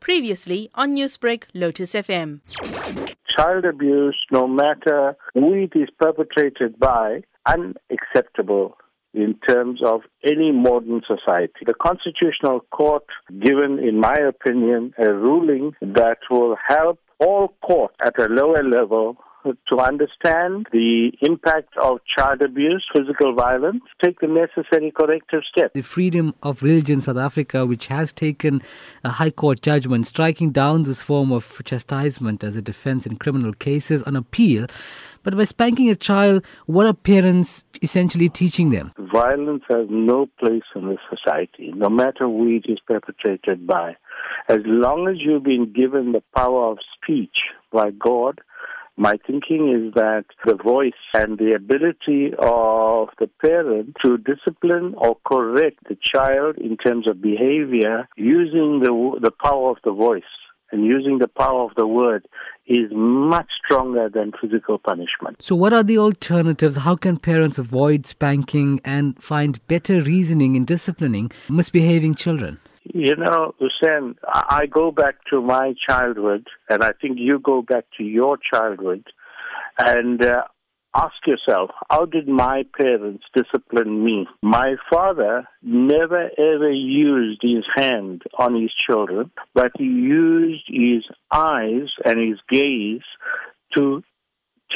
Previously on Newsbreak, Lotus FM. Child abuse, no matter who it is perpetrated by, unacceptable in terms of any modern society. The Constitutional Court given, in my opinion, a ruling that will help all courts at a lower level to understand the impact of child abuse, physical violence, take the necessary corrective steps. The Freedom of Religion South Africa, which has taken a High Court judgment striking down this form of chastisement as a defense in criminal cases on appeal. But by spanking a child, what are parents essentially teaching them? Violence has no place in this society, no matter who it is perpetrated by. As long as you've been given the power of speech by God, my thinking is that the voice and the ability of the parent to discipline or correct the child in terms of behavior using the, the power of the voice and using the power of the word is much stronger than physical punishment. So, what are the alternatives? How can parents avoid spanking and find better reasoning in disciplining misbehaving children? You know, Hoosen, I go back to my childhood, and I think you go back to your childhood, and uh, ask yourself, how did my parents discipline me? My father never ever used his hand on his children, but he used his eyes and his gaze to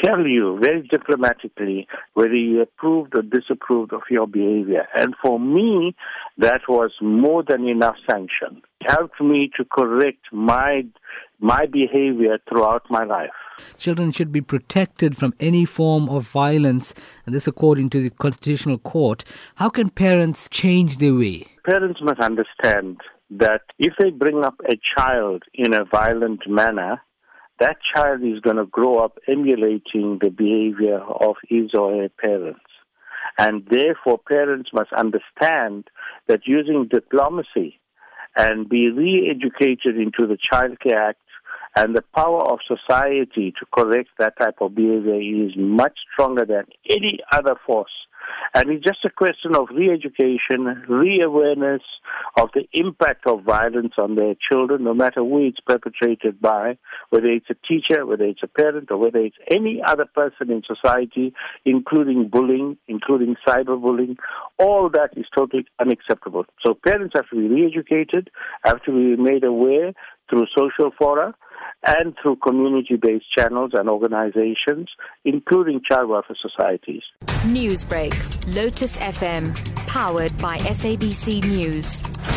tell you very diplomatically whether he approved or disapproved of your behavior. And for me, that was more than enough sanction. It helped me to correct my my behavior throughout my life. Children should be protected from any form of violence, and this according to the Constitutional Court. How can parents change their way? Parents must understand that if they bring up a child in a violent manner, that child is going to grow up emulating the behavior of his or her parents. And therefore, parents must understand that using diplomacy and be re-educated into the Child Care Act and the power of society to correct that type of behavior is much stronger than any other force and it's just a question of re-education, re-awareness of the impact of violence on their children, no matter who it's perpetrated by, whether it's a teacher, whether it's a parent, or whether it's any other person in society, including bullying, including cyberbullying. All that is totally unacceptable. So parents have to be re-educated, have to be made aware through social fora, and through community-based channels and organizations, including child welfare societies. Newsbreak, Lotus FM, powered by SABC News.